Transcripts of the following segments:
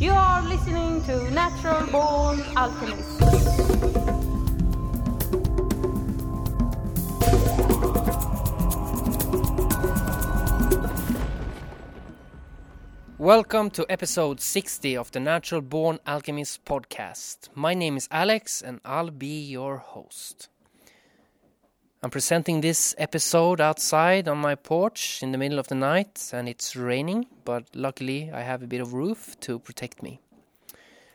You are listening to Natural Born Alchemist. Welcome to episode 60 of the Natural Born Alchemist podcast. My name is Alex and I'll be your host. I'm presenting this episode outside on my porch in the middle of the night and it's raining, but luckily I have a bit of roof to protect me.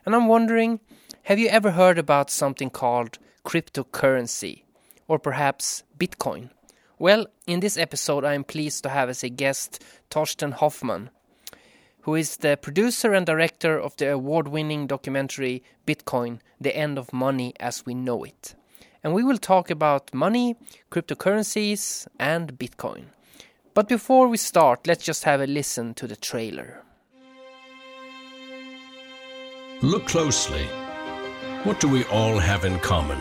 And I'm wondering have you ever heard about something called cryptocurrency or perhaps Bitcoin? Well, in this episode, I am pleased to have as a guest Torsten Hoffmann, who is the producer and director of the award winning documentary Bitcoin The End of Money as We Know It. And we will talk about money, cryptocurrencies, and Bitcoin. But before we start, let's just have a listen to the trailer. Look closely. What do we all have in common?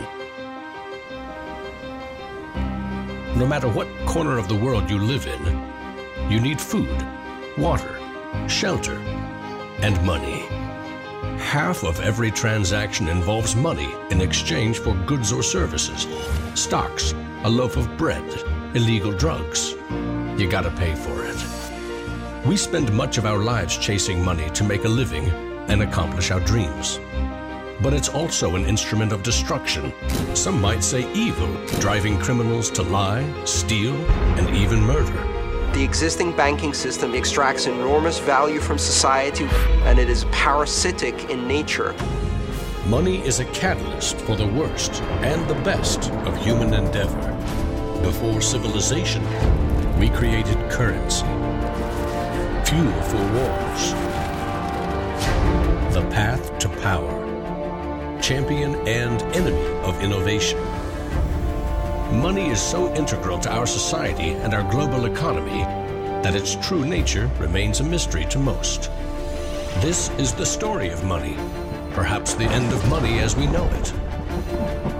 No matter what corner of the world you live in, you need food, water, shelter, and money. Half of every transaction involves money in exchange for goods or services stocks, a loaf of bread, illegal drugs. You gotta pay for it. We spend much of our lives chasing money to make a living and accomplish our dreams. But it's also an instrument of destruction. Some might say evil, driving criminals to lie, steal, and even murder. The existing banking system extracts enormous value from society and it is parasitic in nature. Money is a catalyst for the worst and the best of human endeavor. Before civilization, we created currency, fuel for wars, the path to power, champion and enemy of innovation. Money is so integral to our society and our global economy that its true nature remains a mystery to most. This is the story of money, perhaps the end of money as we know it.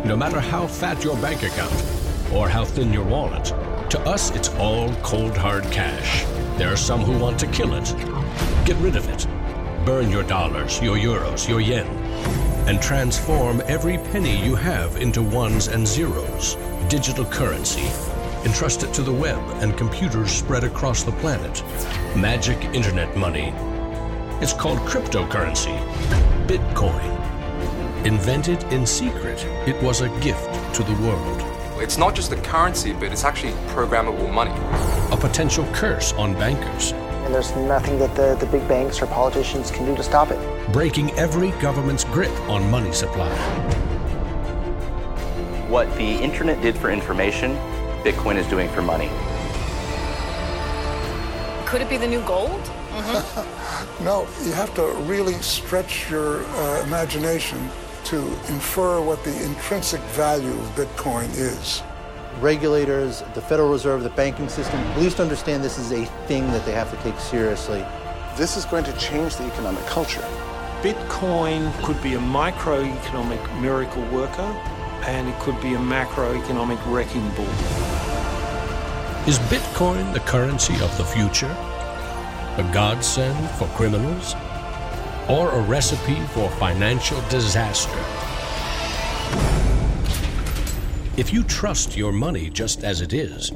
No matter how fat your bank account or how thin your wallet, to us it's all cold hard cash. There are some who want to kill it. Get rid of it. Burn your dollars, your euros, your yen, and transform every penny you have into ones and zeros digital currency. Entrust it to the web and computers spread across the planet. Magic internet money. It's called cryptocurrency. Bitcoin. Invented in secret, it was a gift to the world. It's not just a currency, but it's actually programmable money. A potential curse on bankers. And there's nothing that the, the big banks or politicians can do to stop it. Breaking every government's grip on money supply what the internet did for information, Bitcoin is doing for money. Could it be the new gold? Mm-hmm. no, you have to really stretch your uh, imagination to infer what the intrinsic value of Bitcoin is. Regulators, the Federal Reserve, the banking system, at least understand this is a thing that they have to take seriously. This is going to change the economic culture. Bitcoin could be a microeconomic miracle worker and it could be a macroeconomic wrecking ball. Is Bitcoin the currency of the future? A godsend for criminals? Or a recipe for financial disaster? If you trust your money just as it is,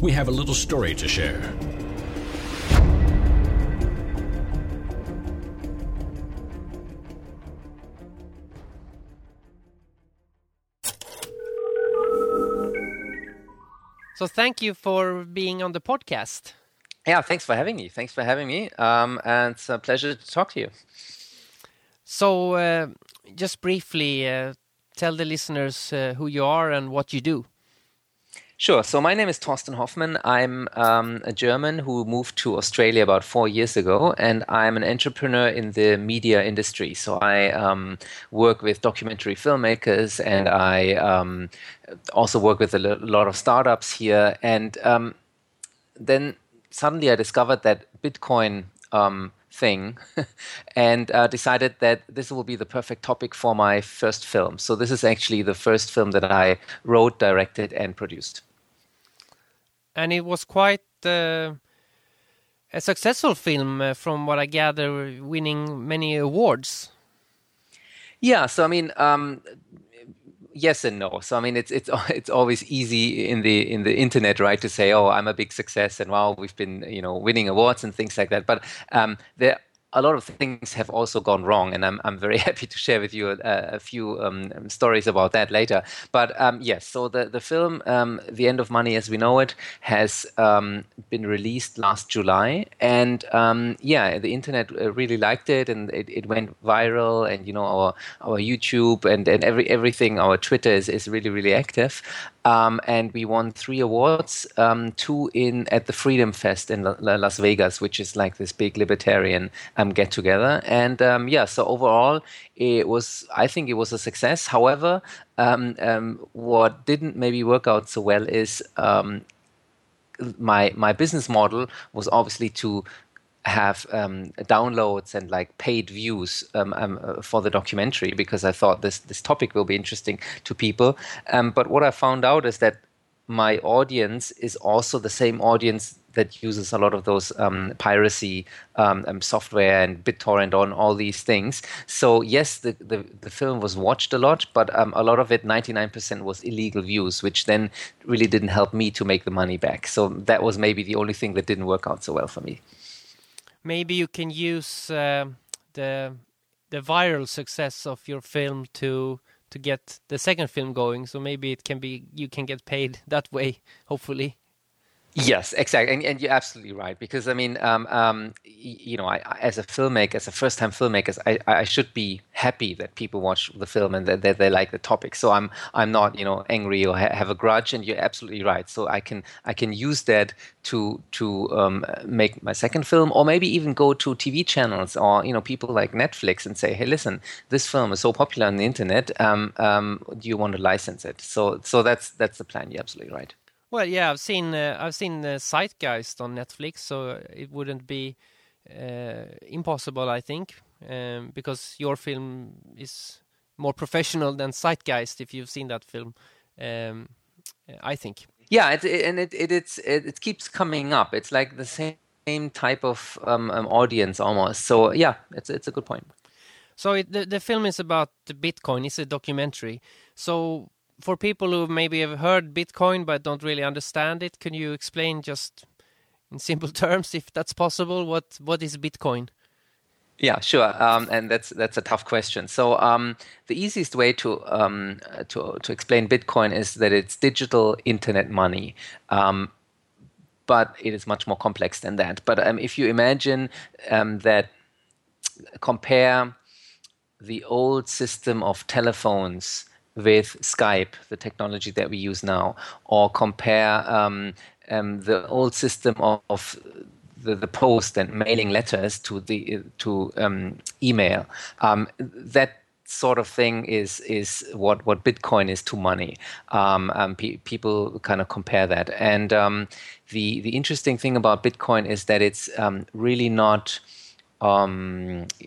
we have a little story to share. So thank you for being on the podcast. Yeah, thanks for having me. Thanks for having me. Um, and it's a pleasure to talk to you. So, uh, just briefly, uh, tell the listeners uh, who you are and what you do. Sure. So my name is Torsten Hoffmann. I'm um, a German who moved to Australia about four years ago, and I'm an entrepreneur in the media industry. So I um, work with documentary filmmakers, and I um, also work with a lot of startups here. And um, then suddenly I discovered that Bitcoin um, thing and uh, decided that this will be the perfect topic for my first film. So, this is actually the first film that I wrote, directed, and produced and it was quite uh, a successful film, uh, from what I gather, winning many awards. Yeah, so I mean, um, yes and no. So I mean, it's it's it's always easy in the in the internet, right, to say, oh, I'm a big success, and wow, we've been you know winning awards and things like that. But um, there a lot of things have also gone wrong, and I'm, I'm very happy to share with you a, a few um, stories about that later. But um, yes, so the the film, um, The End of Money as We Know It, has um, been released last July, and um, yeah, the internet uh, really liked it, and it, it went viral, and you know our our YouTube and, and every everything, our Twitter is, is really really active. Um, and we won three awards, um, two in at the Freedom Fest in Las Vegas, which is like this big libertarian um, get together. And um, yeah, so overall, it was I think it was a success. However, um, um, what didn't maybe work out so well is my my business model was obviously to have um, downloads and like paid views um, um, for the documentary because I thought this this topic will be interesting to people. Um, but what I found out is that my audience is also the same audience that uses a lot of those um, piracy um, um, software and BitTorrent on all these things. So yes, the, the, the film was watched a lot, but um, a lot of it, 99% was illegal views, which then really didn't help me to make the money back. So that was maybe the only thing that didn't work out so well for me maybe you can use uh, the the viral success of your film to to get the second film going. So maybe it can be you can get paid that way. Hopefully. Yes, exactly, and, and, you're absolutely right because I mean, um, um, you know, I, as a filmmaker, as a first-time filmmaker, I, I should be happy that people watch the film and that, that they like the topic. So I'm I'm not you know angry or ha- have a grudge, and you're absolutely right. So I can I can use that to to um, make my second film, or maybe even go to TV channels or you know people like Netflix and say, hey, listen, this film is so popular on the internet. Um, um, do you want to license it? So so that's that's the plan. You're absolutely right. Well, yeah, I've seen uh, I've seen uh, Zeitgeist on Netflix, so it wouldn't be uh, impossible, I think, um, because your film is more professional than Zeitgeist. If you've seen that film, um, I think. Yeah, it, it, and it it it's, it, it keeps coming up. It's like the same type of um, um, audience almost. So yeah, it's it's a good point. So it, the the film is about Bitcoin. It's a documentary. So for people who maybe have heard Bitcoin but don't really understand it, can you explain just in simple terms, if that's possible, what what is Bitcoin? Yeah, sure, um, and that's that's a tough question. So um, the easiest way to um, to to explain Bitcoin is that it's digital internet money. Um, but it is much more complex than that. But um, if you imagine um, that, compare the old system of telephones with Skype, the technology that we use now, or compare um, um, the old system of, of the, the, post and mailing letters to the to um, email. Um, that sort of thing is is what what Bitcoin is to money. Um, um, pe- people kind of compare that, and the the interesting thing about Bitcoin is that it's really not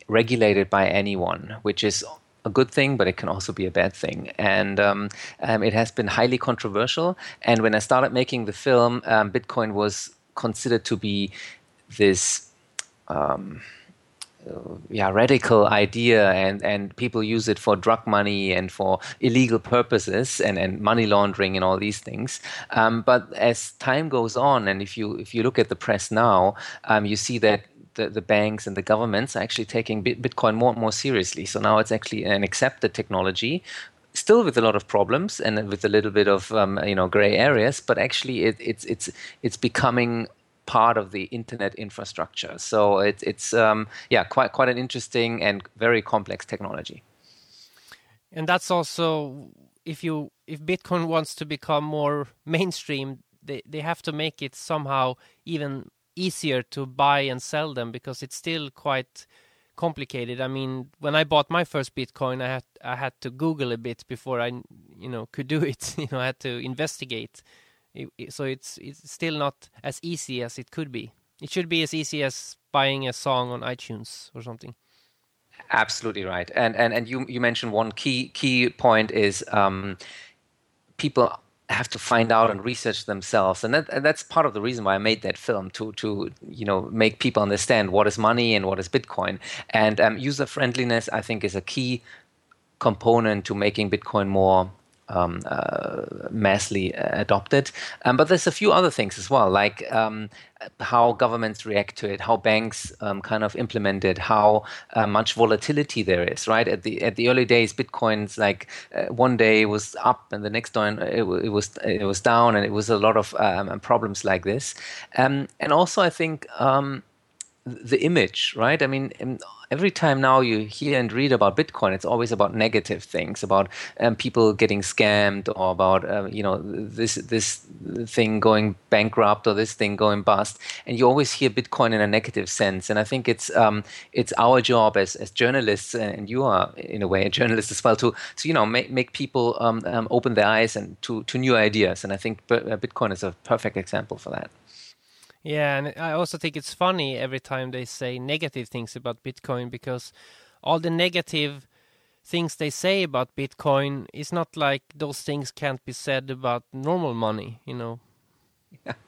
regulated by anyone, which is a good thing, but it can also be a bad thing. And um, um, it has been highly controversial. And when I started making the film, um, Bitcoin was considered to be this. Um, yeah, radical idea, and, and people use it for drug money and for illegal purposes and, and money laundering and all these things. Um, but as time goes on, and if you if you look at the press now, um, you see that the, the banks and the governments are actually taking Bitcoin more and more seriously. So now it's actually an accepted technology, still with a lot of problems and with a little bit of um, you know gray areas, but actually it, it's it's it's becoming part of the internet infrastructure. So it's it's um, yeah quite quite an interesting and very complex technology. And that's also if you if Bitcoin wants to become more mainstream, they they have to make it somehow even easier to buy and sell them because it's still quite complicated. I mean, when I bought my first Bitcoin, I had I had to Google a bit before I, you know, could do it. you know, I had to investigate. It, it, so it's it's still not as easy as it could be. It should be as easy as buying a song on iTunes or something. Absolutely right. And and and you you mentioned one key key point is um, people have to find out and research themselves. And, that, and that's part of the reason why i made that film to to you know make people understand what is money and what is bitcoin. And um, user friendliness i think is a key component to making bitcoin more um, uh, massively adopted. Um, but there's a few other things as well, like um, how governments react to it, how banks um, kind of implement it, how uh, much volatility there is. Right at the at the early days, Bitcoin's like uh, one day was up and the next day it, it, was it was down, and it was a lot of um, problems like this. Um, and also, I think the image, right? I mean, every time now you hear and read about Bitcoin, it's always about negative things, about um, people getting scammed, or about uh, you know this this thing going bankrupt or this thing going bust, and you always hear Bitcoin in a negative sense. And I think it's um, it's our job as as journalists, and you are in a way a journalist as well, to to you know make make people um, um open their eyes and to to new ideas. And I think uh, Bitcoin is a perfect example for that. Yeah, and I also think it's funny every time they say negative things about Bitcoin because all the negative things they say about Bitcoin is not like those things can't be said about normal money, you know. Yeah.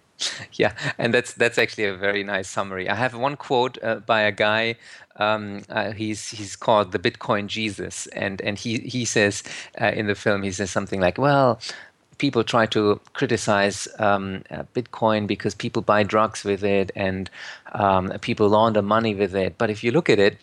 Yeah, and that's that's actually a very nice summary. I have one quote uh, by a guy. Um, uh, he's he's called the Bitcoin Jesus, and and he he says uh, in the film he says something like, "Well, people try to criticize um, uh, Bitcoin because people buy drugs with it and um, people launder money with it. But if you look at it,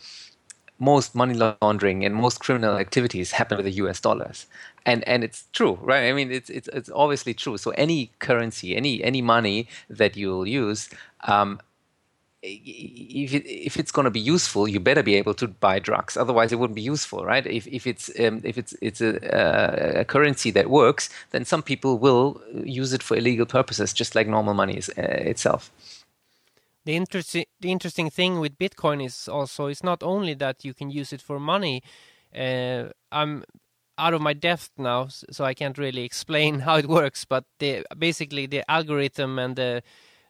most money laundering and most criminal activities happen with the U.S. dollars, and and it's true, right? I mean, it's it's it's obviously true. So any currency, any any money that you'll use um, if, it, if it's going to be useful, you better be able to buy drugs. Otherwise, it wouldn't be useful, right? If, if it's um, if it's it's a, a, currency that works, then some people will use it for illegal purposes, just like normal money is, uh, itself. The interesting the interesting thing with Bitcoin is also it's not only that you can use it for money. Uh, I'm out of my depth now, so I can't really explain how it works. But the basically the algorithm and the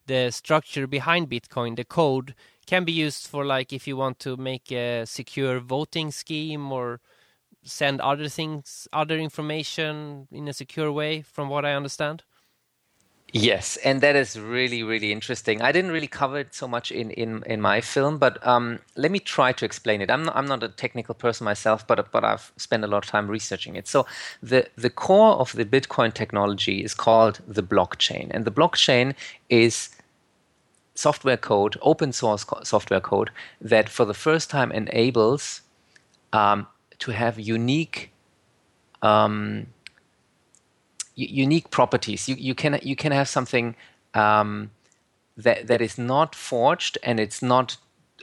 the structure behind Bitcoin, the code, can be used for like if you want to make a secure voting scheme or send other things, other information in a secure way, from what I understand. Yes, and that is really, really interesting. I didn't really cover it so much in in, in my film, but um, let me try to explain it. I'm not, I'm not a technical person myself, but but I've spent a lot of time researching it. So the the core of the Bitcoin technology is called the blockchain, and the blockchain is software code, open source software code, that for the first time enables um, to have unique um, unique properties. You, you can you can have something um, that that is not forged and it's not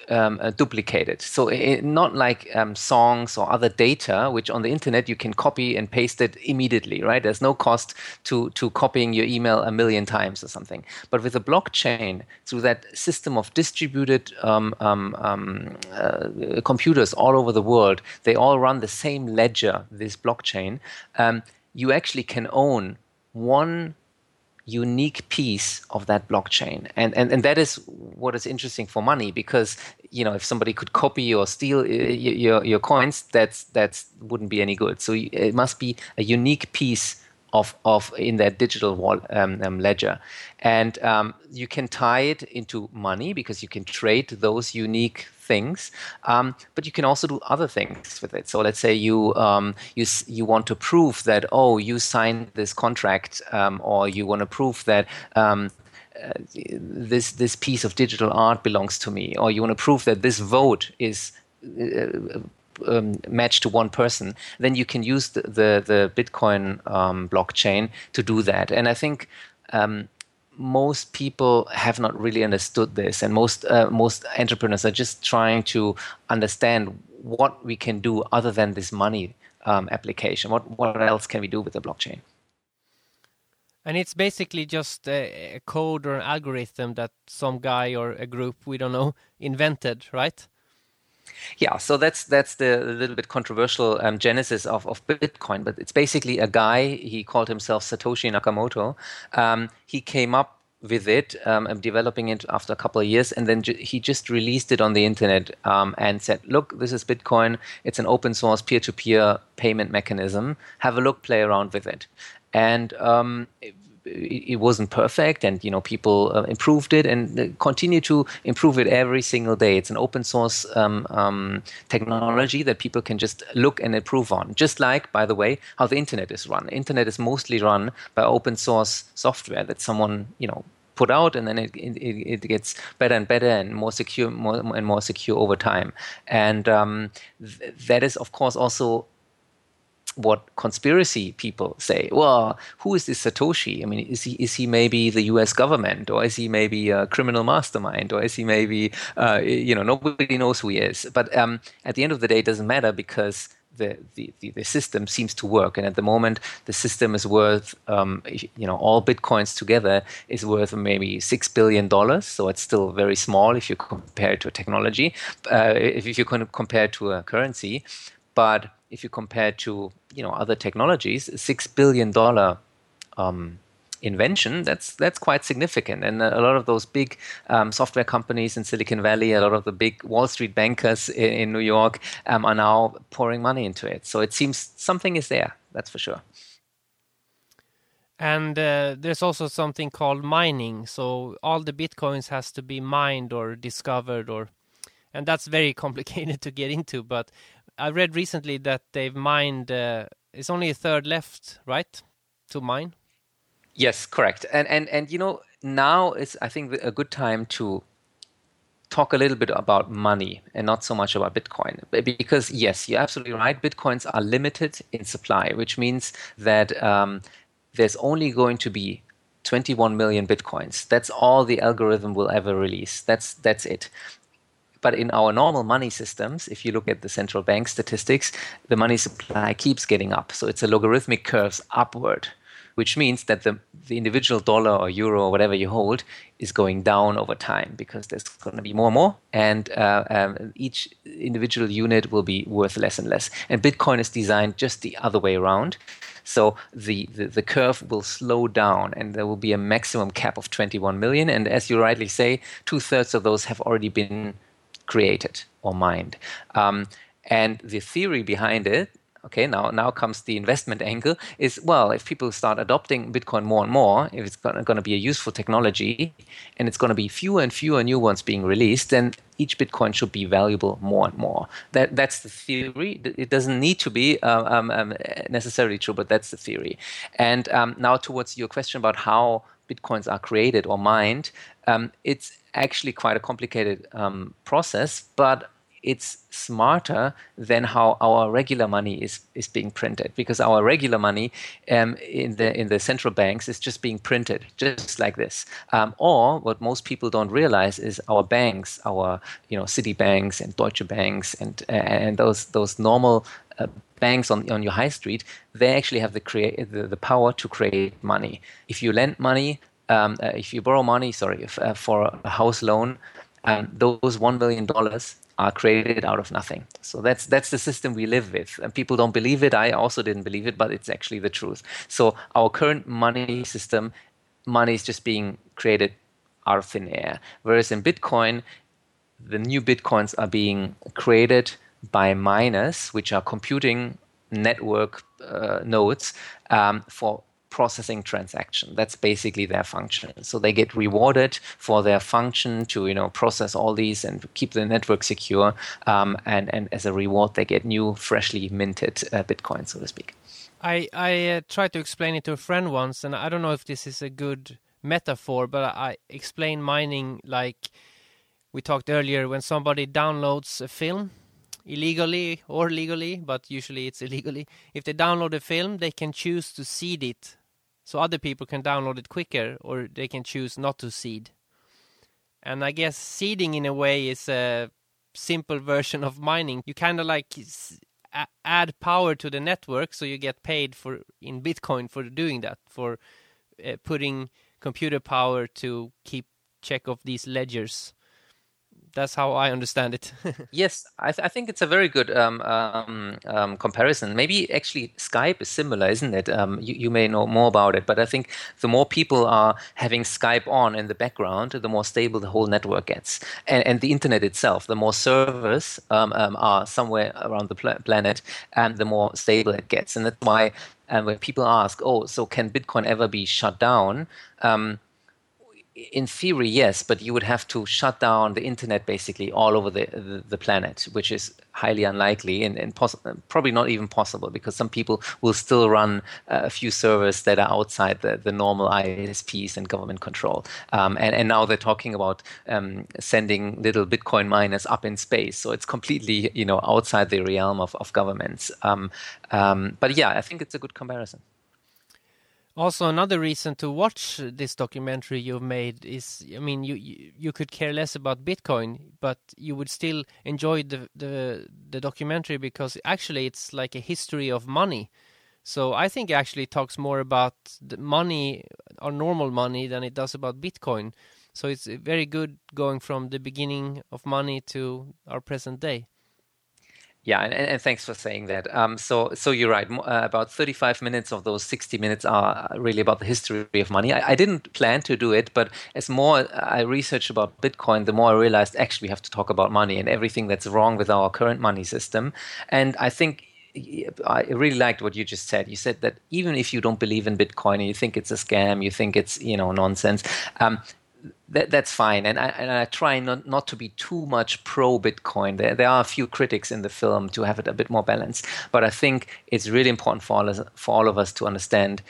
um, uh, duplicated. So it, not like um, songs or other data, which on the internet you can copy and paste it immediately, right? There's no cost to to copying your email a million times or something. But with a blockchain, through that system of distributed um, um, um uh, computers all over the world, they all run the same ledger. This blockchain, um, you actually can own one unique piece of that blockchain. And, and and that is what is interesting for money because you know if somebody could copy or steal uh, your your coins that's that's wouldn't be any good. So it must be a unique piece of of in that digital wall, um, um, ledger. And um, you can tie it into money because you can trade those unique things, um, but you can also do other things with it. So let's say you um, you you want to prove that oh you signed this contract, um, or you want to prove that. Um, uh, this this piece of digital art belongs to me, or you want to prove that this vote is uh, um, matched to one person, then you can use the the, the Bitcoin um, blockchain to do that. And I think um, most people have not really understood this, and most uh, most entrepreneurs are just trying to understand what we can do other than this money um, application. What what else can we do with the blockchain? And it's basically just a, a code or an algorithm that some guy or a group we don't know invented, right? Yeah, so that's that's the little bit controversial um, genesis of, of Bitcoin, but it's basically a guy. He called himself Satoshi Nakamoto. Um, he came up with it, um, developing it after a couple of years, and then ju- he just released it on the internet um, and said, "Look, this is Bitcoin. It's an open source peer-to-peer payment mechanism. Have a look, play around with it." and um, it, it, wasn't perfect, and you know people uh, improved it and continue to improve it every single day. It's an open source um, um, technology that people can just look and improve on. Just like, by the way, how the internet is run. Internet is mostly run by open source software that someone you know put out, and then it, it, it gets better and better and more secure, more and more secure over time. And um, th- that is, of course, also what conspiracy people say. Well, who is this Satoshi? I mean, is he is he maybe the U.S. government, or is he maybe a criminal mastermind, or is he maybe uh, you know nobody knows who he is. But um, at the end of the day, it doesn't matter because the, the, the, system seems to work. And at the moment, the system is worth, um, you know, all bitcoins together is worth maybe $6 billion. So it's still very small if you compare it to a technology, uh, if, you compare it to a currency. But if you compare to you know other technologies, six billion dollar um, invention that's that's quite significant. And a lot of those big um, software companies in Silicon Valley, a lot of the big Wall Street bankers in, in New York um, are now pouring money into it. So it seems something is there. That's for sure. And uh, there's also something called mining. So all the bitcoins has to be mined or discovered, or and that's very complicated to get into. But I read recently that they've mined. Uh, it's only a third left, right, to mine. Yes, correct. And and and you know now is I think a good time to talk a little bit about money and not so much about Bitcoin. Because yes, you're absolutely right. Bitcoins are limited in supply, which means that um, there's only going to be 21 million bitcoins. That's all the algorithm will ever release. That's that's it. But in our normal money systems, if you look at the central bank statistics, the money supply keeps getting up. So it's a logarithmic curve upward, which means that the, the individual dollar or euro or whatever you hold is going down over time because there's going to be more and more, and uh, um, each individual unit will be worth less and less. And Bitcoin is designed just the other way around. So the, the, the, curve will slow down and there will be a maximum cap of 21 million. And as you rightly say, two thirds of those have already been created or mined. Um, and the theory behind it, okay, now now comes the investment angle, is well, if people start adopting Bitcoin more and more, if it's going to be a useful technology, and it's going to be fewer and fewer new ones being released, then each Bitcoin should be valuable more and more. That that's the theory. It doesn't need to be uh, um, um, necessarily true, but that's the theory. And um, now towards your question about how bitcoins are created or mined, um, it's actually quite a complicated um, process, but it's smarter than how our regular money is, is being printed because our regular money um, in the in the central banks is just being printed just like this. Um, or what most people don't realize is our banks our you know Citibanks and Deutsche Banks and and those those normal uh, banks on, on your high street, they actually have the, create, the, the power to create money. If you lend money, um, uh, if you borrow money, sorry, if, uh, for a house loan, um, those $1 million are created out of nothing. So that's that's the system we live with. And people don't believe it. I also didn't believe it, but it's actually the truth. So our current money system, money is just being created out of thin air. Whereas in Bitcoin, the new Bitcoins are being created by miners, which are computing network uh, nodes um, for processing transaction. That's basically their function. So they get rewarded for their function to you know process all these and keep the network secure. Um, and and as a reward, they get new, freshly minted uh, Bitcoin, so to speak. I I uh, tried to explain it to a friend once, and I don't know if this is a good metaphor, but I explain mining like we talked earlier when somebody downloads a film illegally or legally, but usually it's illegally. If they download a film, they can choose to seed it, so other people can download it quicker, or they can choose not to seed. And I guess seeding, in a way, is a simple version of mining. You kind of like add power to the network, so you get paid for in Bitcoin for doing that, for uh, putting computer power to keep check of these ledgers that's how I understand it. yes, I, th- I, think it's a very good um, um, um, comparison. Maybe actually Skype is similar, isn't it? Um, you, you, may know more about it, but I think the more people are having Skype on in the background, the more stable the whole network gets. And, and the internet itself, the more servers um, um, are somewhere around the pl- planet, and the more stable it gets. And that's why and when people ask, "Oh, so can Bitcoin ever be shut down?" Um, in theory, yes, but you would have to shut down the internet basically all over the the, the planet, which is highly unlikely and, and poss- probably not even possible because some people will still run uh, a few servers that are outside the, the normal ISPs and government control. Um, and, and now they're talking about um, sending little Bitcoin miners up in space. So it's completely, you know, outside the realm of, of governments. Um, um but yeah, I think it's a good comparison. Also, another reason to watch this documentary you've made is, I mean, you, you, you could care less about Bitcoin, but you would still enjoy the, the the documentary because actually it's like a history of money. So I think it actually talks more about the money or normal money than it does about Bitcoin. So it's very good going from the beginning of money to our present day. Yeah, and, and, thanks for saying that. Um, so, so you're right. Uh, about 35 minutes of those 60 minutes are really about the history of money. I, I, didn't plan to do it, but as more I researched about Bitcoin, the more I realized actually we have to talk about money and everything that's wrong with our current money system. And I think I really liked what you just said. You said that even if you don't believe in Bitcoin and you think it's a scam, you think it's you know nonsense, um, that, that's fine. And I, and I try not, not to be too much pro Bitcoin. There, there are a few critics in the film to have it a bit more balanced. But I think it's really important for all, of, for all of us to understand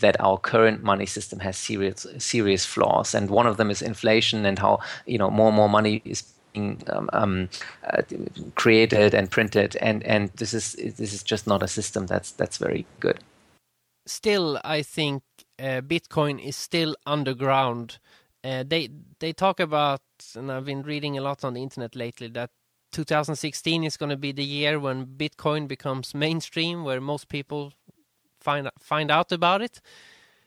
that our current money system has serious serious flaws, and one of them is inflation and how you know more and more money is being um, um, uh, created and printed, and and this is this is just not a system that's that's very good. Still, I think uh, Bitcoin is still underground uh, they they talk about, and I've been reading a lot on the internet lately that 2016 is going to be the year when Bitcoin becomes mainstream, where most people find find out about it.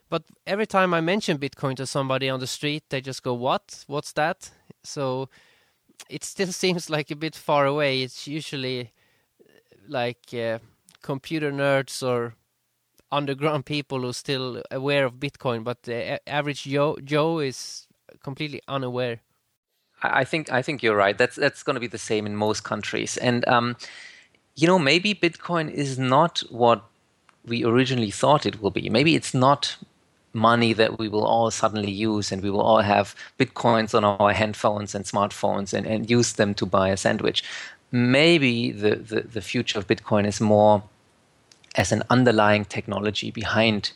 But every time I mention Bitcoin to somebody on the street, they just go, "What? What's that?" So it still seems like a bit far away. It's usually like uh, computer nerds or underground people who are still aware of Bitcoin, but the average Joe, Joe is completely unaware. I think I think you're right. That's that's going to be the same in most countries, and um, you know maybe Bitcoin is not what we originally thought it will be. Maybe it's not money that we will all suddenly use and we will all have bitcoins on our handphones and smartphones and, and use them to buy a sandwich. Maybe the, the, the future of Bitcoin is more as an underlying technology behind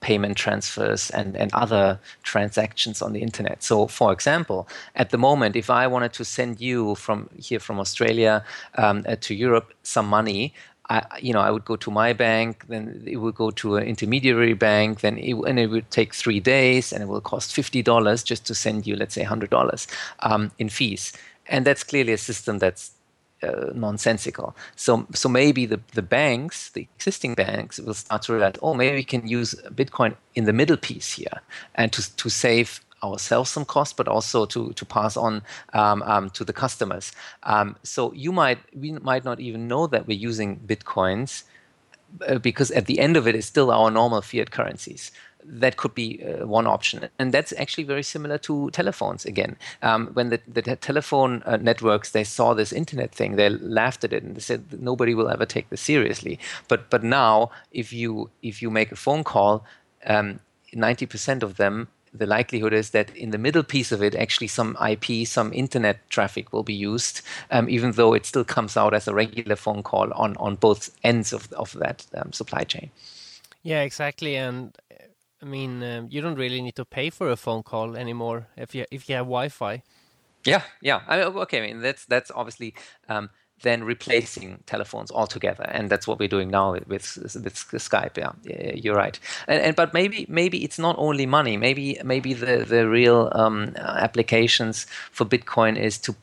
payment transfers and, and other transactions on the internet. So, for example, at the moment, if I wanted to send you from here from Australia um, uh, to Europe some money, I, you know, I would go to my bank, then it would go to an intermediary bank, then it, and it would take three days, and it will cost fifty dollars just to send you, let's say, hundred dollars um, in fees. And that's clearly a system that's uh, nonsensical. So, so maybe the, the banks, the existing banks, will start to realize, oh, maybe we can use Bitcoin in the middle piece here, and to to save ourselves some cost, but also to to pass on um, um, to the customers. Um, so you might we might not even know that we're using bitcoins uh, because at the end of it is still our normal fiat currencies that could be uh, one option. And that's actually very similar to telephones again. Um, when the, the telephone uh, networks, they saw this internet thing, they laughed at it and they said nobody will ever take this seriously. But, but now, if you, if you make a phone call, um, 90% of them the likelihood is that in the middle piece of it, actually some IP, some internet traffic will be used, um, even though it still comes out as a regular phone call on, on both ends of, of that um, supply chain. Yeah, exactly. And I mean, um, you don't really need to pay for a phone call anymore if you if you have Wi-Fi. Yeah, yeah. I okay, I mean that's that's obviously um, then replacing telephones altogether, and that's what we're doing now with with, with Skype. Yeah, yeah, you're right. And, and, but maybe maybe it's not only money. Maybe maybe the the real um, applications for Bitcoin is to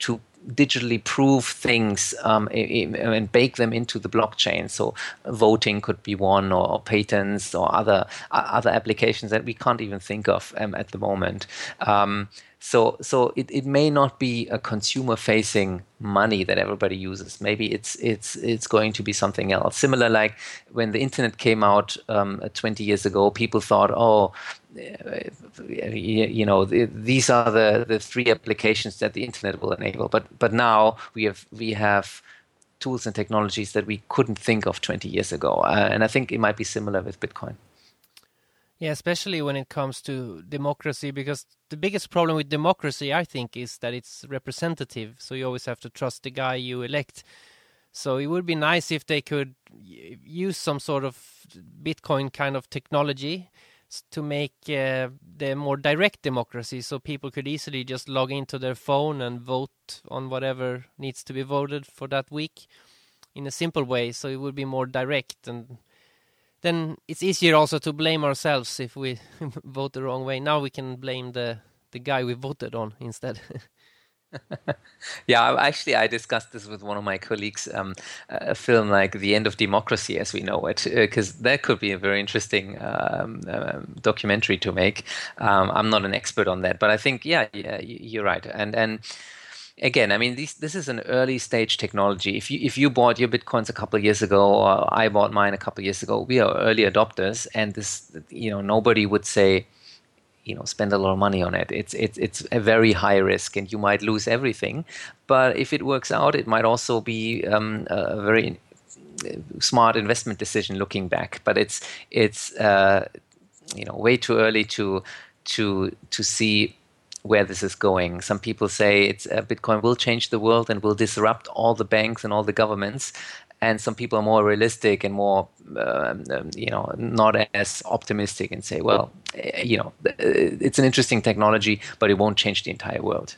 to digitally prove things um, and bake them into the blockchain. So voting could be one, or, patents, or other other applications that we can't even think of um, at the moment. Um, so so it, it may not be a consumer facing money that everybody uses. Maybe it's it's it's going to be something else. Similar like when the internet came out um, 20 years ago, people thought, oh, you know these are the, the three applications that the internet will enable but but now we have we have tools and technologies that we couldn't think of 20 years ago. Uh, and I think it might be similar with Bitcoin. Yeah, especially when it comes to democracy, because the biggest problem with democracy, I think, is that it's representative. So you always have to trust the guy you elect. So it would be nice if they could use some sort of Bitcoin kind of technology to make uh, the more direct democracy so people could easily just log into their phone and vote on whatever needs to be voted for that week in a simple way so it would be more direct. And then it's easier also to blame ourselves if we vote the wrong way. Now we can blame the the guy we voted on instead yeah, actually, I discussed this with one of my colleagues. Um, a film like The End of Democracy, as we know it, because uh, that could be a very interesting um, uh, documentary to make. Um, I'm not an expert on that, but I think, yeah, yeah, you're right. And and again, I mean, this this is an early stage technology. If you if you bought your bitcoins a couple years ago, or I bought mine a couple years ago, we are early adopters, and this, you know, nobody would say you know spend a lot of money on it. It's it's it's a very high risk and you might lose everything. But if it works out it might also be um, a very smart investment decision looking back. But it's it's uh, you know way too early to to to see where this is going. Some people say it's uh, Bitcoin will change the world and will disrupt all the banks and all the governments and some people are more realistic and more um, um, you know not as optimistic and say well eh, you know it's an interesting technology but it won't change the entire world.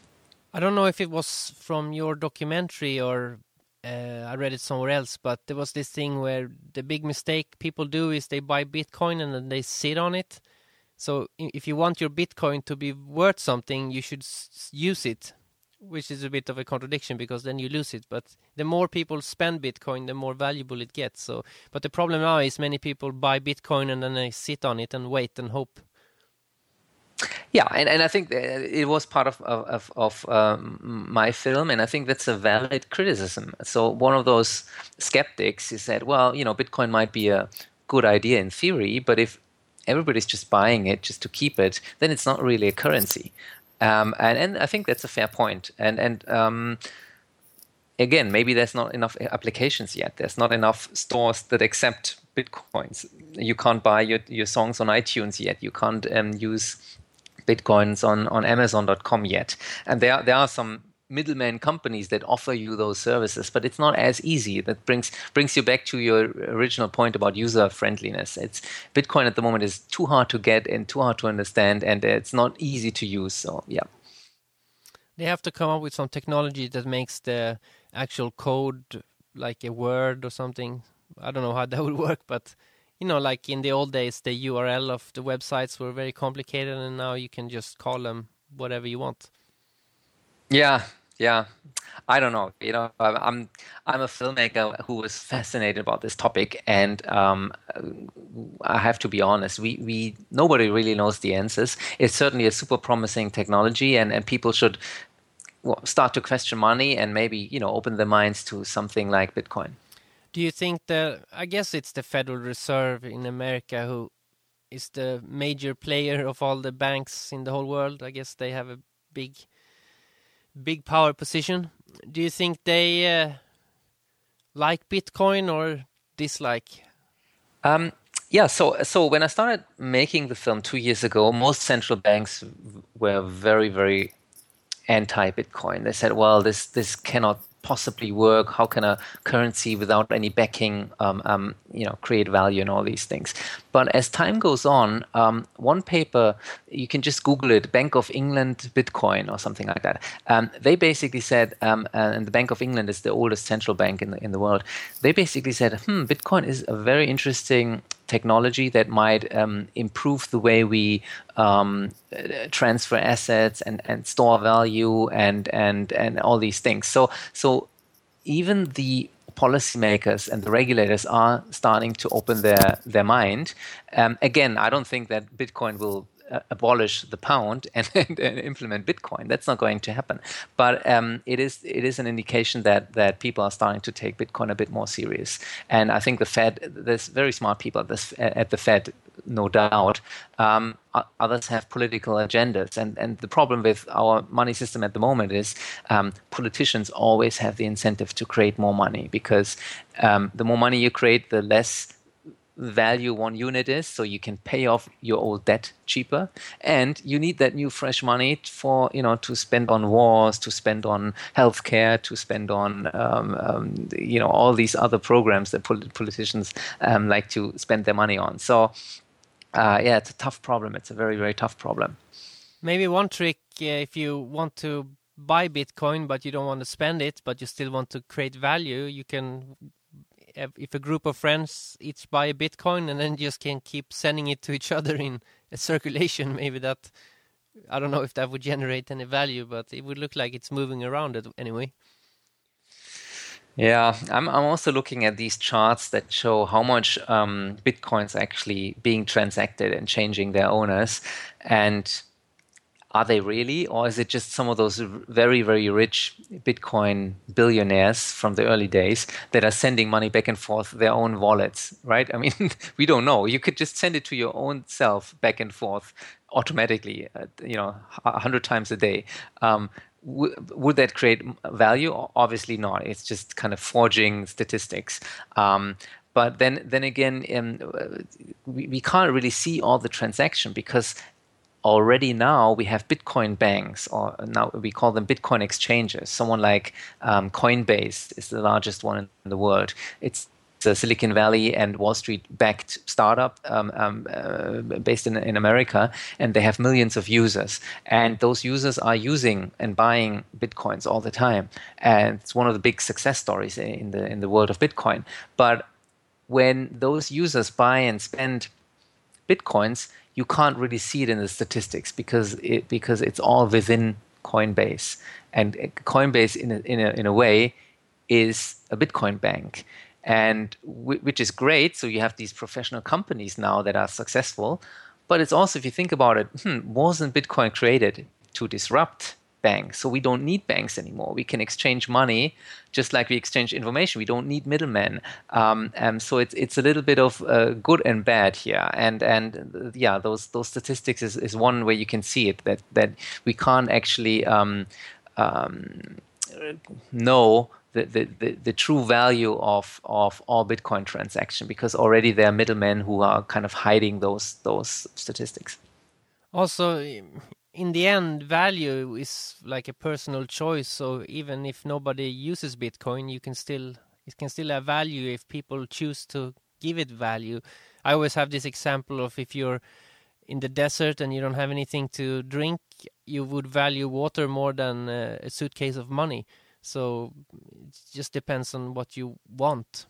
I don't know if it was from your documentary or uh, i read it somewhere else but there was this thing where the big mistake people do is they buy bitcoin and then they sit on it. So if you want your bitcoin to be worth something you should use it which is a bit of a contradiction because then you lose it. But the more people spend Bitcoin, the more valuable it gets. So, but the problem now is many people buy Bitcoin and then they sit on it and wait and hope. Yeah, and, and I think it was part of of, of um, my film, and I think that's a valid criticism. So one of those skeptics is said, well, you know, Bitcoin might be a good idea in theory, but if everybody's just buying it just to keep it, then it's not really a currency. Um, and, and I think that's a fair point. And and um, again, maybe there's not enough applications yet. There's not enough stores that accept bitcoins. You can't buy your, your songs on iTunes yet. You can't um, use bitcoins on, on Amazon.com yet. And there there are some middleman companies that offer you those services but it's not as easy. That brings brings you back to your original point about user friendliness. It's bitcoin at the moment is too hard to get and too hard to understand and it's not easy to use so yeah. They have to come up with some technology that makes the actual code like a word or something. I don't know how that would work but you know like in the old days the url of the websites were very complicated and now you can just call them whatever you want yeah, yeah. I don't know. You know, I'm I'm a filmmaker who was fascinated about this topic, and um, I have to be honest. We we nobody really knows the answers. It's certainly a super promising technology, and and people should start to question money and maybe you know open their minds to something like Bitcoin. Do you think that? I guess it's the Federal Reserve in America who is the major player of all the banks in the whole world. I guess they have a big big power position. Do you think they uh, like Bitcoin or dislike? Um, yeah, so so when I started making the film two years ago, most central banks were very very anti-Bitcoin. They said, "Well, this this cannot possibly work? How can a currency without any backing, um, um, you know, create value and all these things? But as time goes on, um, one paper you can just Google it, Bank of England Bitcoin or something like that. Um, they basically said, um, and the Bank of England is the oldest central bank in the in the world. They basically said, hmm, Bitcoin is a very interesting technology that might um, improve the way we um, transfer assets and, and store value and and and all these things. So so even the policymakers and the regulators are starting to open their their mind. Um, again, I don't think that Bitcoin will uh, abolish the pound and, and, and, implement Bitcoin. That's not going to happen. But um, it is it is an indication that that people are starting to take Bitcoin a bit more serious. And I think the Fed, there's very smart people at, this, at the Fed no doubt. Um, others have political agendas, and and the problem with our money system at the moment is um, politicians always have the incentive to create more money because um, the more money you create, the less value one unit is. So you can pay off your old debt cheaper. And you need that new fresh money for you know to spend on wars to spend on healthcare to spend on um, um, you know all these other programs that politicians um, like to spend their money on. So uh, yeah it's a tough problem it's a very very tough problem maybe one trick uh, if you want to buy bitcoin but you don't want to spend it but you still want to create value you can if a group of friends each buy a Bitcoin and then just can keep sending it to each other in a circulation, maybe that I don't know if that would generate any value, but it would look like it's moving around it anyway. Yeah, I'm I'm also looking at these charts that show how much um, Bitcoin's actually being transacted and changing their owners, and are they really, or is it just some of those very, very rich Bitcoin billionaires from the early days that are sending money back and forth their own wallets, right? I mean, we don't know. You could just send it to your own self back and forth automatically, uh, you know, a hundred times a day. Um, w- would that create value? Obviously not. It's just kind of forging statistics. Um, but then, then again, um, we, we can't really see all the transaction because already now we have Bitcoin banks, or now we call them Bitcoin exchanges. Someone like um, Coinbase is the largest one in the world. It's a Silicon Valley and Wall Street backed startup um, um, uh, based in, in America, and they have millions of users. And those users are using and buying Bitcoins all the time. And it's one of the big success stories in the, in the world of Bitcoin. But when those users buy and spend Bitcoins, you can't really see it in the statistics because it because it's all within Coinbase, and Coinbase in a, in a, in a way is a Bitcoin bank, and w- which is great. So you have these professional companies now that are successful, but it's also if you think about it, hmm, wasn't Bitcoin created to disrupt banks. So we don't need banks anymore. We can exchange money just like we exchange information. We don't need middlemen. Um, and so it's it's a little bit of uh, good and bad here. And and uh, yeah, those those statistics is, is one way you can see it that that we can't actually um, um, know the, the, the, the, true value of, of all Bitcoin transaction because already there are middlemen who are kind of hiding those those statistics. Also, in the end, value is like a personal choice. So even if nobody uses Bitcoin, you can still it can still have value if people choose to give it value. I always have this example of if you're in the desert and you don't have anything to drink, you would value water more than uh, a suitcase of money. So it just depends on what you want.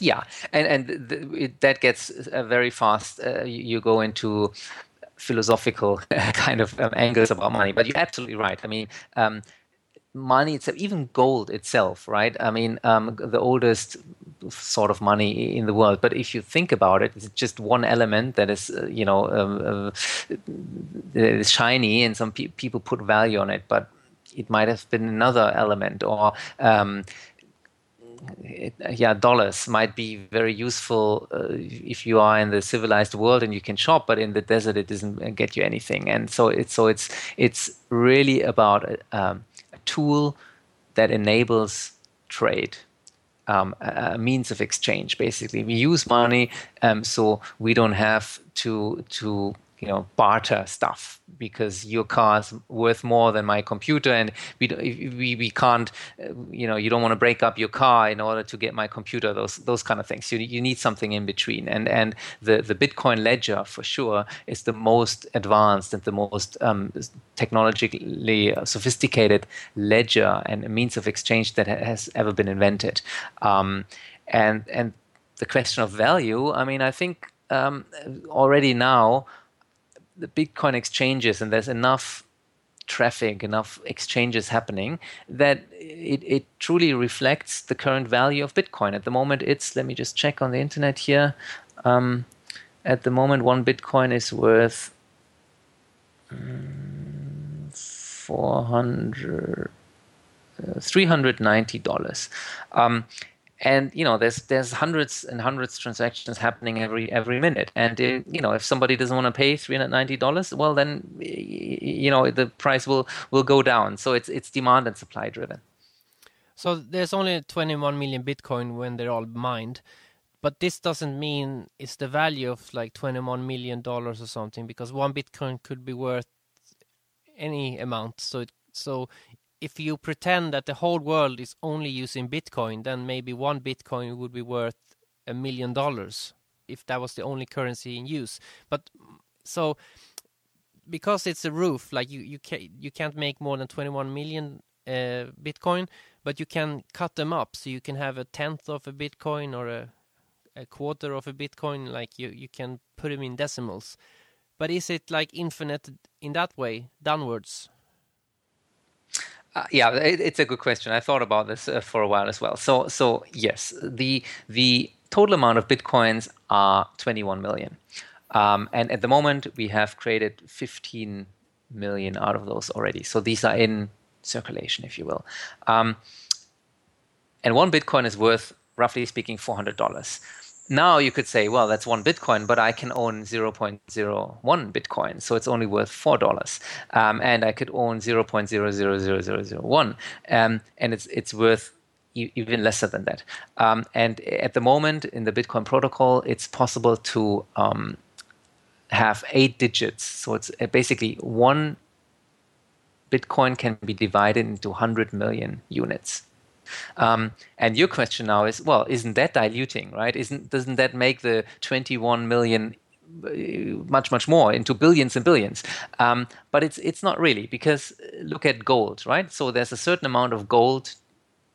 Yeah, and and it, that gets uh, very fast. Uh, you, you, go into philosophical kind of um, angles about money. But you're absolutely right. I mean, um, money itself, even gold itself, right? I mean, um, the oldest sort of money in the world. But if you think about it, it's just one element that is, uh, you know, um, uh, shiny, and some pe- people put value on it. But it might have been another element, or um, yeah, dollars might be very useful uh, if you are in the civilized world and you can shop, but in the desert it doesn't get you anything. And so it's so it's it's really about a, um, a tool that enables trade. Um, a, a, means of exchange, basically. We use money, um, so we don't have to to you know barter stuff because your car is worth more than my computer and we we, we can't uh, you know you don't want to break up your car in order to get my computer those those kind of things. You, you need something in between and and the the bitcoin ledger for sure is the most advanced and the most um, technologically sophisticated ledger and means of exchange that has ever been invented. Um, and and the question of value i mean i think um, already now the Bitcoin exchanges and there's enough traffic, enough exchanges happening that it, it truly reflects the current value of Bitcoin. At the moment, it's, let me just check on the internet here. Um, at the moment, one Bitcoin is worth um, 400, uh, $390. Um, and you know there's there's hundreds and hundreds of transactions happening every every minute. And uh, you know if somebody doesn't want to pay $390 well then you know the price will will go down. So it's it's demand and supply driven. So there's only 21 million bitcoin when they're all mined. But this doesn't mean it's the value of like 21 million dollars or something because one bitcoin could be worth any amount. So it, so if you pretend that the whole world is only using Bitcoin, then maybe one Bitcoin would be worth a million dollars if that was the only currency in use. But so because it's a roof, like you you can you can't make more than 21 million uh, Bitcoin, but you can cut them up so you can have a tenth of a Bitcoin or a a quarter of a Bitcoin. Like you you can put them in decimals. But is it like infinite in that way, downwards? Uh, yeah, it, it's a good question. I thought about this uh, for a while as well. So, so yes, the the total amount of bitcoins are 21 million, um, and at the moment we have created 15 million out of those already. So these are in circulation, if you will. Um, and one bitcoin is worth, roughly speaking, 400 dollars now you could say, well, that's one Bitcoin, but I can own 0.01 Bitcoin, so it's only worth four dollars, um, and I could own 0.000001, um, and it's it's worth even lesser than that. Um, and at the moment in the Bitcoin protocol, it's possible to um, have eight digits, so it's uh, basically one Bitcoin can be divided into 100 million units. Um, and your question now is, well, isn't that diluting, right? Isn't doesn't that make the 21 million uh, much much more into billions and billions um, but it's it's not really because uh, look at gold right so there's a certain amount of gold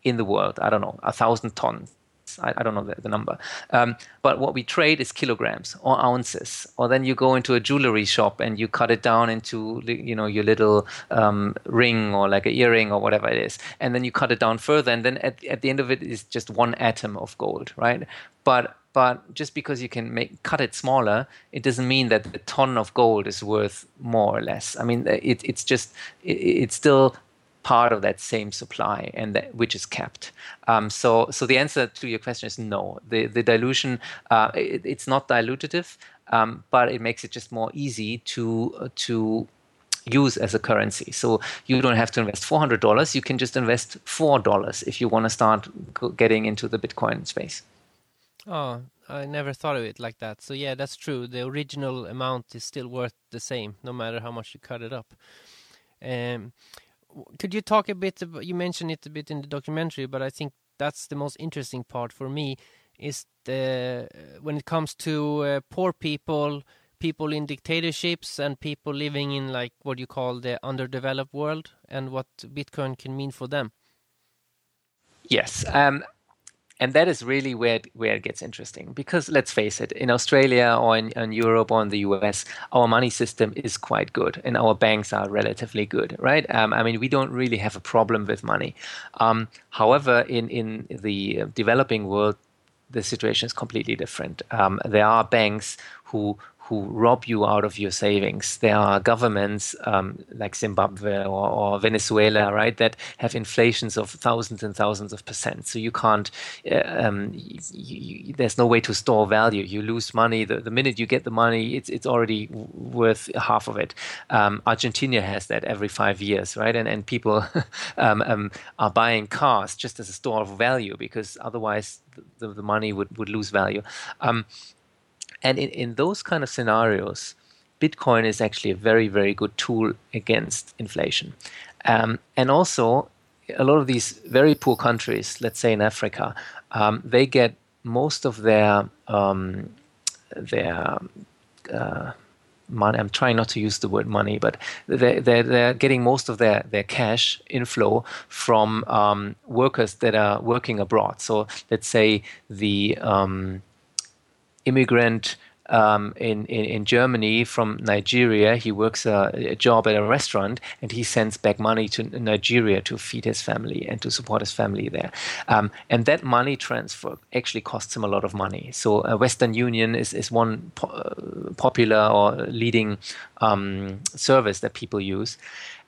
in the world i don't know a thousand tons I, I don't know the, the number. Um, but what we trade is kilograms or ounces. Or then you go into a jewelry shop and you cut it down into you know your little um, ring or like an earring or whatever it is, and then you cut it down further, and then at, at the end of it is just one atom of gold, right? But but just because you can make cut it smaller, it doesn't mean that the ton of gold is worth more or less. I mean, it, it's just it, it's still part of that same supply and that, which is kept. Um, so, so the answer to your question is no. The the dilution uh, it, it's not dilutative, um, but it makes it just more easy to uh, to use as a currency. So you don't have to invest four hundred dollars. You can just invest four dollars if you want to start getting into the Bitcoin space. Oh, I never thought of it like that. So yeah, that's true. The original amount is still worth the same, no matter how much you cut it up. Um, could you talk a bit about, you mentioned it a bit in the documentary but i think that's the most interesting part for me is the when it comes to uh, poor people people in dictatorships and people living in like what you call the underdeveloped world and what bitcoin can mean for them. Yes um, and that is really where it, where it gets interesting because let's face it in australia or in, in, europe or in the us our money system is quite good and our banks are relatively good right? Um, i mean we don't really have a problem with money. Um, however in, in the developing world the situation is completely different. Um, there are banks who who rob you out of your savings. There are governments um, like Zimbabwe or, or, Venezuela, right, that have inflations of thousands and thousands of percent. So you can't, uh, um, you, you, there's no way to store value. You lose money the, the minute you get the money. It's it's already worth half of it. Um, Argentina has that every five years, right, and and people um, um, are buying cars just as a store of value because otherwise the, the money would, would lose value. Um, and in, in those kind of scenarios, Bitcoin is actually a very, very good tool against inflation. Um, and also, a lot of these very poor countries, let's say in Africa, um, they get most of their um, their uh, money. I'm trying not to use the word money, but they're, they're, they're getting most of their, their cash inflow from um, workers that are working abroad. So let's say the um, immigrant um, in, in, in Germany from Nigeria. He works a, a, job at a restaurant and he sends back money to Nigeria to feed his family and to support his family there. Um, and that money transfer actually costs him a lot of money. So uh, Western Union is, is one po- uh, popular or leading um, service that people use.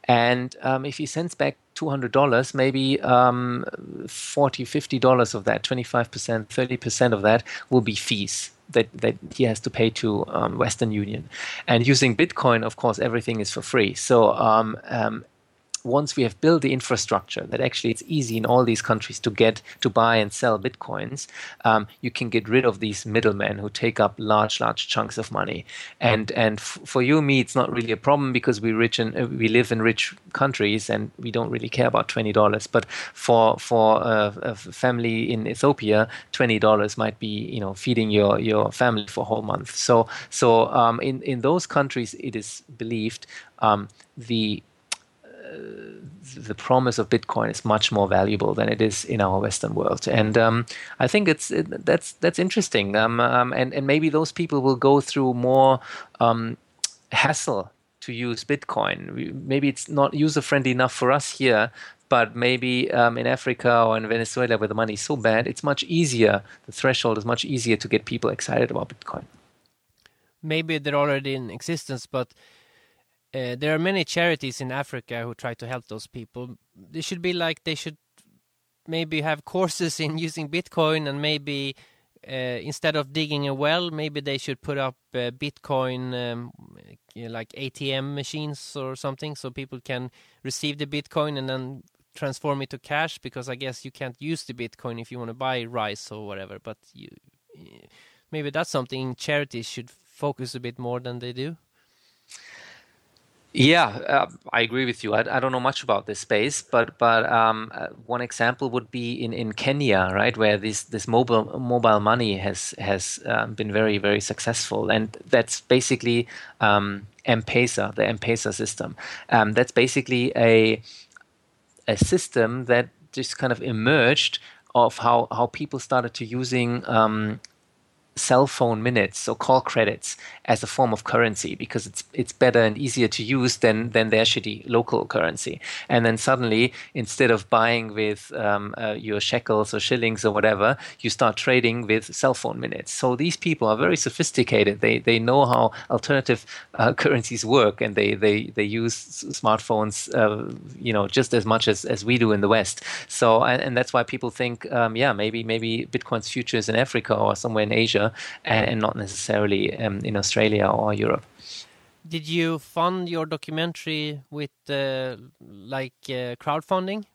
And um, if he sends back $200, maybe um, $40, $50 of that, 25%, 30% of that will be fees that, that he has to pay to um, Western Union. And using Bitcoin, of course, everything is for free. So um, um, once we have built the infrastructure that actually it's easy in all these countries to get to buy and sell bitcoins, um, you can get rid of these middlemen who take up large, large chunks of money. And and f- for you me, it's not really a problem because we rich and uh, we live in rich countries and we don't really care about twenty dollars. But for for a, a family in Ethiopia, twenty dollars might be you know feeding your your family for a whole month. So so um, in in those countries, it is believed um, the the promise of Bitcoin is much more valuable than it is in our Western world, and um, I think it's it, that's that's interesting. Um, um, and and maybe those people will go through more um, hassle to use Bitcoin. We, maybe it's not user friendly enough for us here, but maybe um, in Africa or in Venezuela, where the money is so bad, it's much easier. The threshold is much easier to get people excited about Bitcoin. Maybe they're already in existence, but uh, there are many charities in Africa who try to help those people. They should be like they should maybe have courses in using Bitcoin and maybe uh, instead of digging a well, maybe they should put up uh, Bitcoin um, you know, like ATM machines or something, so people can receive the Bitcoin and then transform it to cash. Because I guess you can't use the Bitcoin if you want to buy rice or whatever. But you, maybe that's something charities should focus a bit more than they do. Yeah, uh, I agree with you. I, I, don't know much about this space, but but um, uh, one example would be in, in Kenya, right, where this this mobile mobile money has has um, been very very successful, and that's basically um, M-Pesa, the M-Pesa system. Um, that's basically a a system that just kind of emerged of how how people started to using um, cell phone minutes or call credits as a form of currency because it's it's better and easier to use than than their shitty local currency. And then suddenly, instead of buying with um, uh, your shekels or shillings or whatever, you start trading with cell phone minutes. So these people are very sophisticated. They they know how alternative uh, currencies work, and they they they use smartphones, uh, you know, just as much as as we do in the West. So and, and that's why people think, um, yeah, maybe maybe Bitcoin's future is in Africa or somewhere in Asia and, and not necessarily um, in Australia or Europe. Did you fund your documentary with uh, like uh, crowdfunding?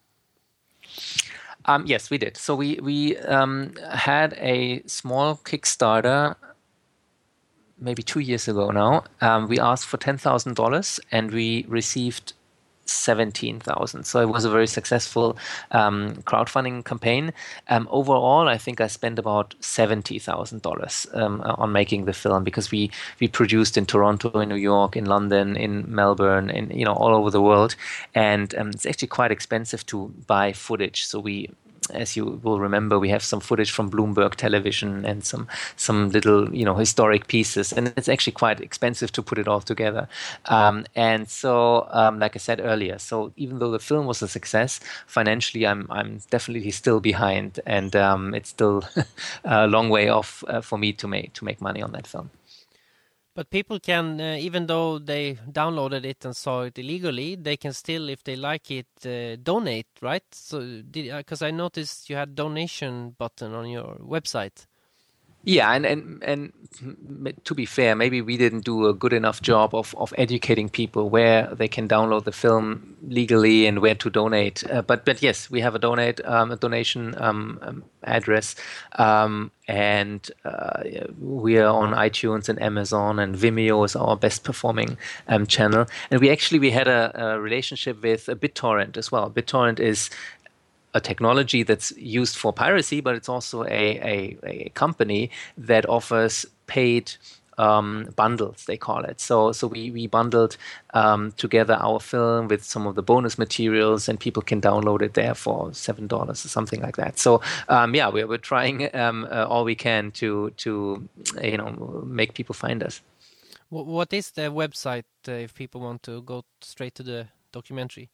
Um, yes, we did. So we we um, had a small Kickstarter maybe two years ago now. Um, we asked for ten thousand dollars, and we received 17,000. So it was a very successful um, crowdfunding campaign. Um, overall, I think I spent about $70,000 um, on making the film because we, we produced in Toronto, in New York, in London, in Melbourne, in you know all over the world. And um, it's actually quite expensive to buy footage. So we as you will remember, we have some footage from Bloomberg Television and some some little you know historic pieces, and it's actually quite expensive to put it all together. Um, and so, um, like I said earlier, so even though the film was a success financially, I'm I'm definitely still behind, and um, it's still a long way off uh, for me to make to make money on that film. But people can, uh, even though they downloaded it and saw it illegally, they can still, if they like it, uh, donate, right? So, because uh, I noticed you had donation button on your website. Yeah, and, and and to be fair, maybe we didn't do a good enough job of, of educating people where they can download the film legally and where to donate. Uh, but but yes, we have a donate um, a donation um, um, address, um, and uh, we are on iTunes and Amazon and Vimeo is our best performing um, channel. And we actually we had a, a relationship with BitTorrent as well. BitTorrent is a technology that's used for piracy, but it's also a, a, a company that offers paid um, bundles, they call it. So, so we, we bundled um, together our film with some of the bonus materials, and people can download it there for seven dollars or something like that. So, um, yeah, we're, we're trying um, uh, all we can to to you know make people find us. What is the website uh, if people want to go straight to the documentary?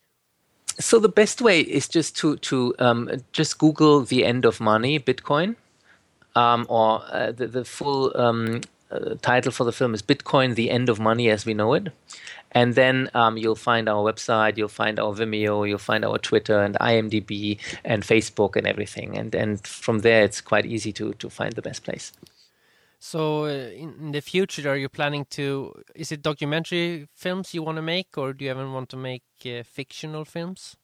So the best way is just to to um, just Google the end of money Bitcoin, um, or uh, the the full um, uh, title for the film is Bitcoin: The End of Money as We Know It, And then um, you'll find our website, you'll find our Vimeo, you'll find our Twitter and IMDb and Facebook and everything. And and from there, it's quite easy to to find the best place. So, uh, in, the future, are you planning to? Is it documentary films you want to make, or do you even want to make uh, fictional films?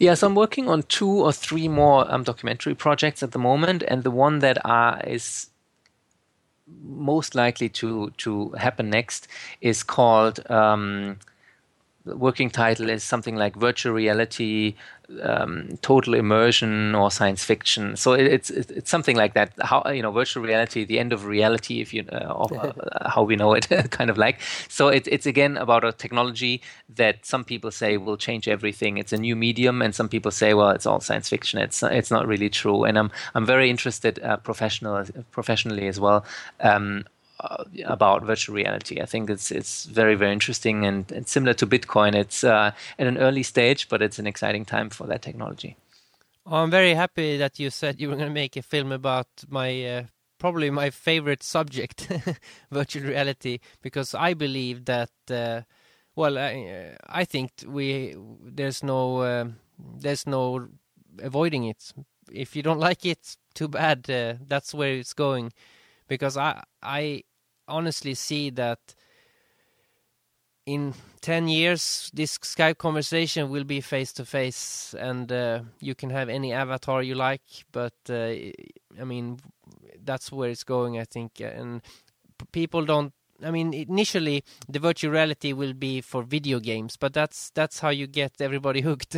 Yes, I'm working on two or three more um, documentary projects at the moment, and the one that uh, is most likely to to happen next is called. Um, the working title is something like virtual reality um, total immersion or science fiction. So it, it's it's something like that. How you know virtual reality, the end of reality, if you uh, of, uh, how we know it, kind of like. So it, it's again about a technology that some people say will change everything. It's a new medium, and some people say, well, it's all science fiction. It's it's not really true. And I'm I'm very interested uh, professional professionally as well um, uh, about virtual reality. I think it's it's very very interesting and, and similar to Bitcoin. It's uh, at an early stage, but it's an exciting time for that technology. Oh, I'm very happy that you said you were going to make a film about my uh, probably my favorite subject, virtual reality, because I believe that. Uh, well, I, I think we there's no um, there's no avoiding it. If you don't like it, too bad. Uh, that's where it's going because I I honestly see that in 10 years this Skype conversation will be face to face and uh, you can have any avatar you like but uh, I mean that's where it's going I think and people don't I mean initially the virtual reality will be for video games but that's that's how you get everybody hooked.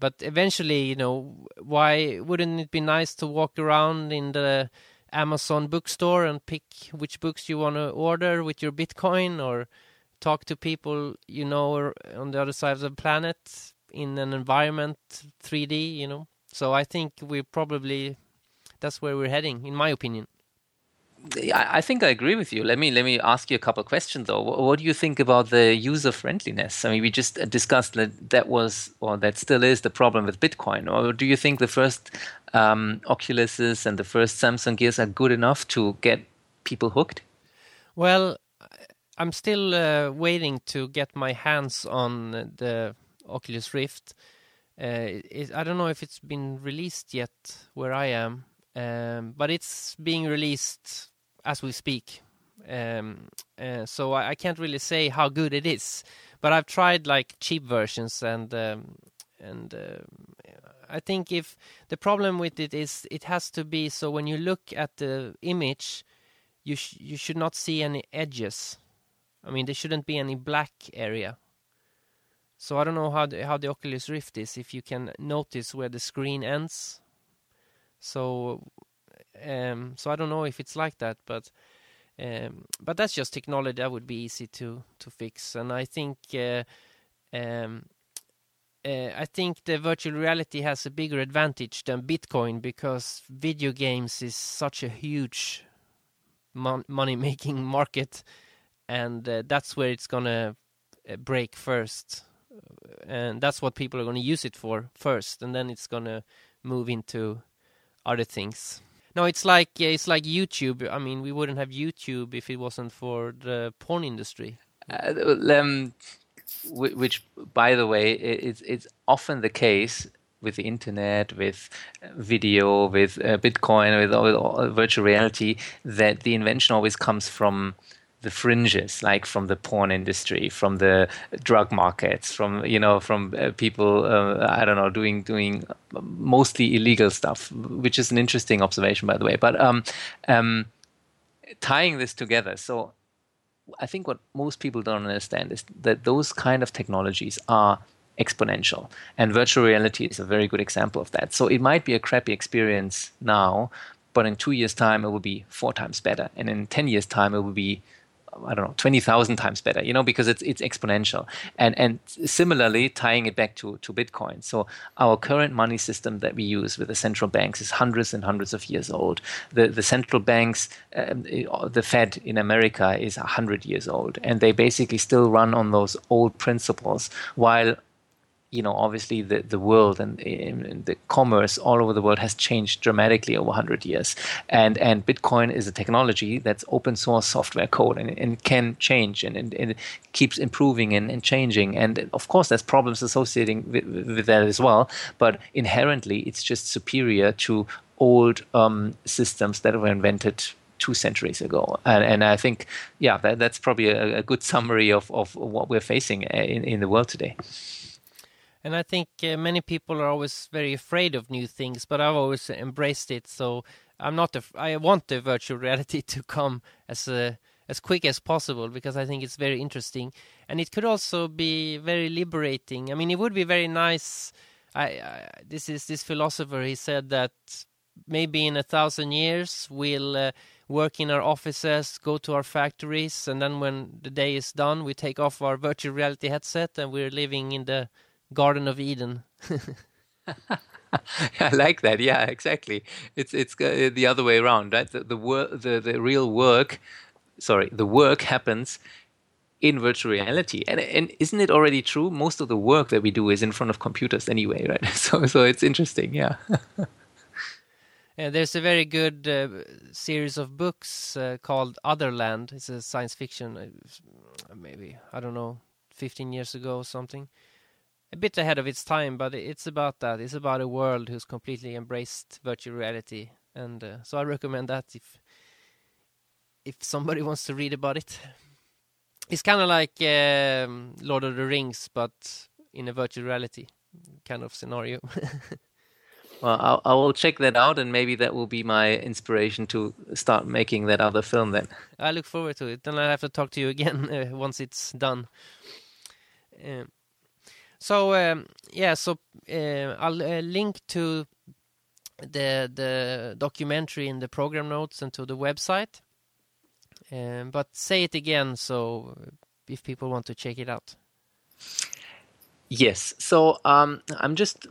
But eventually you know why wouldn't it be nice to walk around in the Amazon bookstore and pick which books you want to order with your Bitcoin or talk to people you know on the other side of the planet in an environment 3D, you know. So I think we're probably that's where we're heading, in my opinion. I think I agree with you. Let me let me ask you a couple of questions though. What, what do you think about the user friendliness? I mean, we just discussed that that was or that still is the problem with Bitcoin. Or do you think the first um, Oculuses and the first Samsung Gears are good enough to get people hooked? Well, I'm still uh, waiting to get my hands on the Oculus Rift. Uh, it, I don't know if it's been released yet where I am, um, but it's being released as we speak. Um, uh, so I, I, can't really say how good it is, but I've tried like cheap versions, and um, and uh, I think if the problem with it is it has to be so when you look at the image, you sh- you should not see any edges. I mean, there shouldn't be any black area. So I don't know how the, how the Oculus Rift is. If you can notice where the screen ends. So um, so I don't know if it's like that, but um, but that's just technology that would be easy to to fix. And I think uh, um, uh, I think the virtual reality has a bigger advantage than Bitcoin because video games is such a huge mon- money making market, and uh, that's where it's gonna uh, break first, and that's what people are gonna use it for first, and then it's gonna move into other things. No, it's like yeah, it's like YouTube. I mean, we wouldn't have YouTube if it wasn't for the porn industry. Uh, um, which, by the way, it's it's often the case with the internet, with video, with uh, Bitcoin, with all, all virtual reality, that the invention always comes from the fringes, like from the porn industry, from the drug markets, from you know, from uh, people uh, I don't know doing doing mostly illegal stuff, which is an interesting observation, by the way. But um, um, tying this together, so I think what most people don't understand is that those kind of technologies are exponential, and virtual reality is a very good example of that. So it might be a crappy experience now, but in two years' time, it will be four times better, and in ten years' time, it will be I don't know, 20,000 times better, you know, because it's, it's exponential. And, and similarly, tying it back to, to Bitcoin. So our current money system that we use with the central banks is hundreds and hundreds of years old. The, the central banks, um, the Fed in America is 100 years old. And they basically still run on those old principles while you know, obviously the, the world and, and, the commerce all over the world has changed dramatically over 100 years. And and Bitcoin is a technology that's open source software code and, and can change and, and, and keeps improving and, and changing. And of course, there's problems associating with, with that as well. But inherently, it's just superior to old um, systems that were invented two centuries ago. And, and I think, yeah, that, that's probably a, a, good summary of, of what we're facing in, in the world today. And I think uh, many people are always very afraid of new things, but I've always embraced it. So I'm not. Af- I want the virtual reality to come as a, as quick as possible because I think it's very interesting, and it could also be very liberating. I mean, it would be very nice. I, I this is this philosopher. He said that maybe in a thousand years we'll uh, work in our offices, go to our factories, and then when the day is done, we take off our virtual reality headset and we're living in the Garden of Eden. I like that. Yeah, exactly. It's it's uh, the other way around, right? The the, wor- the the real work, sorry, the work happens in virtual reality. And and isn't it already true? Most of the work that we do is in front of computers anyway, right? So so it's interesting. Yeah. Uh, there's a very good uh, series of books uh, called Otherland. It's a science fiction, uh, maybe I don't know, 15 years ago or something a bit ahead of its time, but it's about that. It's about a world who's completely embraced virtual reality, and uh, so I recommend that if if somebody wants to read about it. It's kind of like um, Lord of the Rings, but in a virtual reality kind of scenario. well, I'll, I will check that out, and maybe that will be my inspiration to start making that other film. Then I look forward to it. Then I'll have to talk to you again uh, once it's done. Um, so um, yeah, so uh, I'll uh, link to the the documentary in the program notes and to the website. Um, but say it again, so if people want to check it out. Yes. So um, I'm just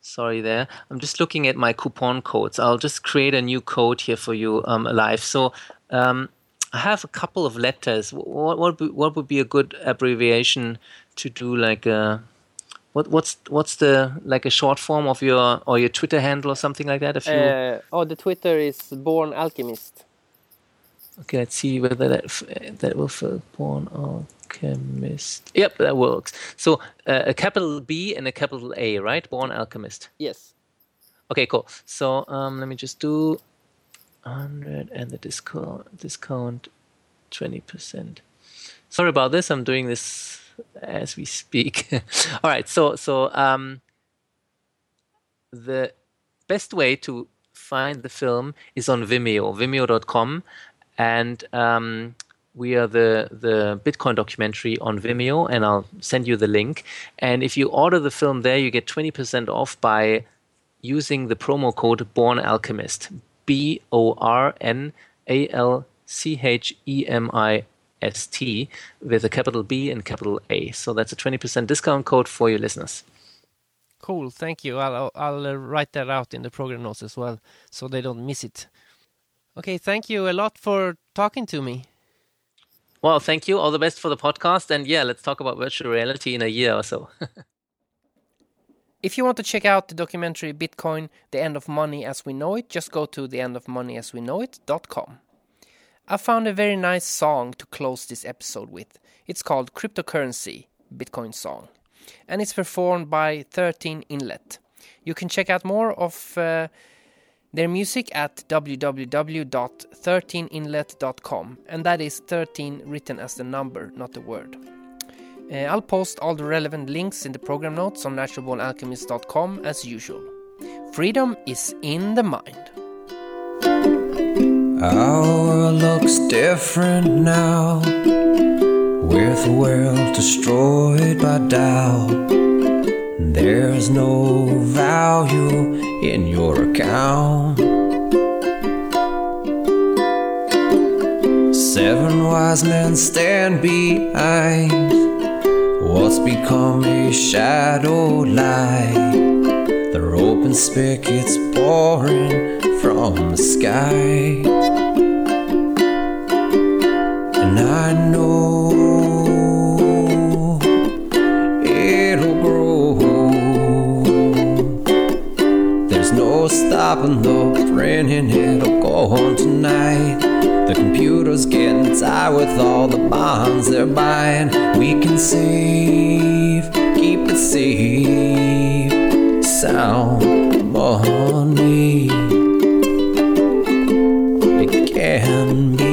sorry there. I'm just looking at my coupon codes. I'll just create a new code here for you um, live. So um, I have a couple of letters. What what what would be a good abbreviation to do like a what what's what's the like a short form of your or your Twitter handle or something like that? If you uh, oh, the Twitter is Born Alchemist. Okay, let's see whether that that will fill Born Alchemist. Yep, that works. So uh, a capital B and a capital A, right? Born Alchemist. Yes. Okay, cool. So um, let me just do 100 and the discount discount 20%. Sorry about this. I'm doing this as we speak. All right. So so um, the best way to find the film is on Vimeo, vimeo.com, and um, we are the the Bitcoin documentary on Vimeo, and I'll send you the link. And if you order the film there, you get 20% off by using the promo code Born Alchemist. B O R N A L C H E M I S T with a capital B and capital A. So that's a 20% discount code for your listeners. Cool, thank you. I'll I'll uh, write that out in the program notes as well, so they don't miss it. Okay, thank you a lot for talking to me. Well, thank you. All the best for the podcast, and yeah, let's talk about virtual reality in a year or so. If you want to check out the documentary Bitcoin, The End of Money as We Know It, just go to theendofmoneyasweknowit.com. I found a very nice song to close this episode with. It's called Cryptocurrency Bitcoin Song, and it's performed by 13 Inlet. You can check out more of uh, their music at www.13inlet.com, and that is 13 written as the number, not the word. Uh, I'll post all the relevant links in the program notes on naturalbornalchemist.com as usual. Freedom is in the mind. Our looks different now, with the world destroyed by doubt. There's no value in your account. Seven wise men stand behind What's become a shadow light? Their open spigots pouring from the sky. I know it'll grow. There's no stopping the printing, it'll go on tonight. The computer's getting tired with all the bonds they're buying. We can save, keep it safe, sound money. It can be.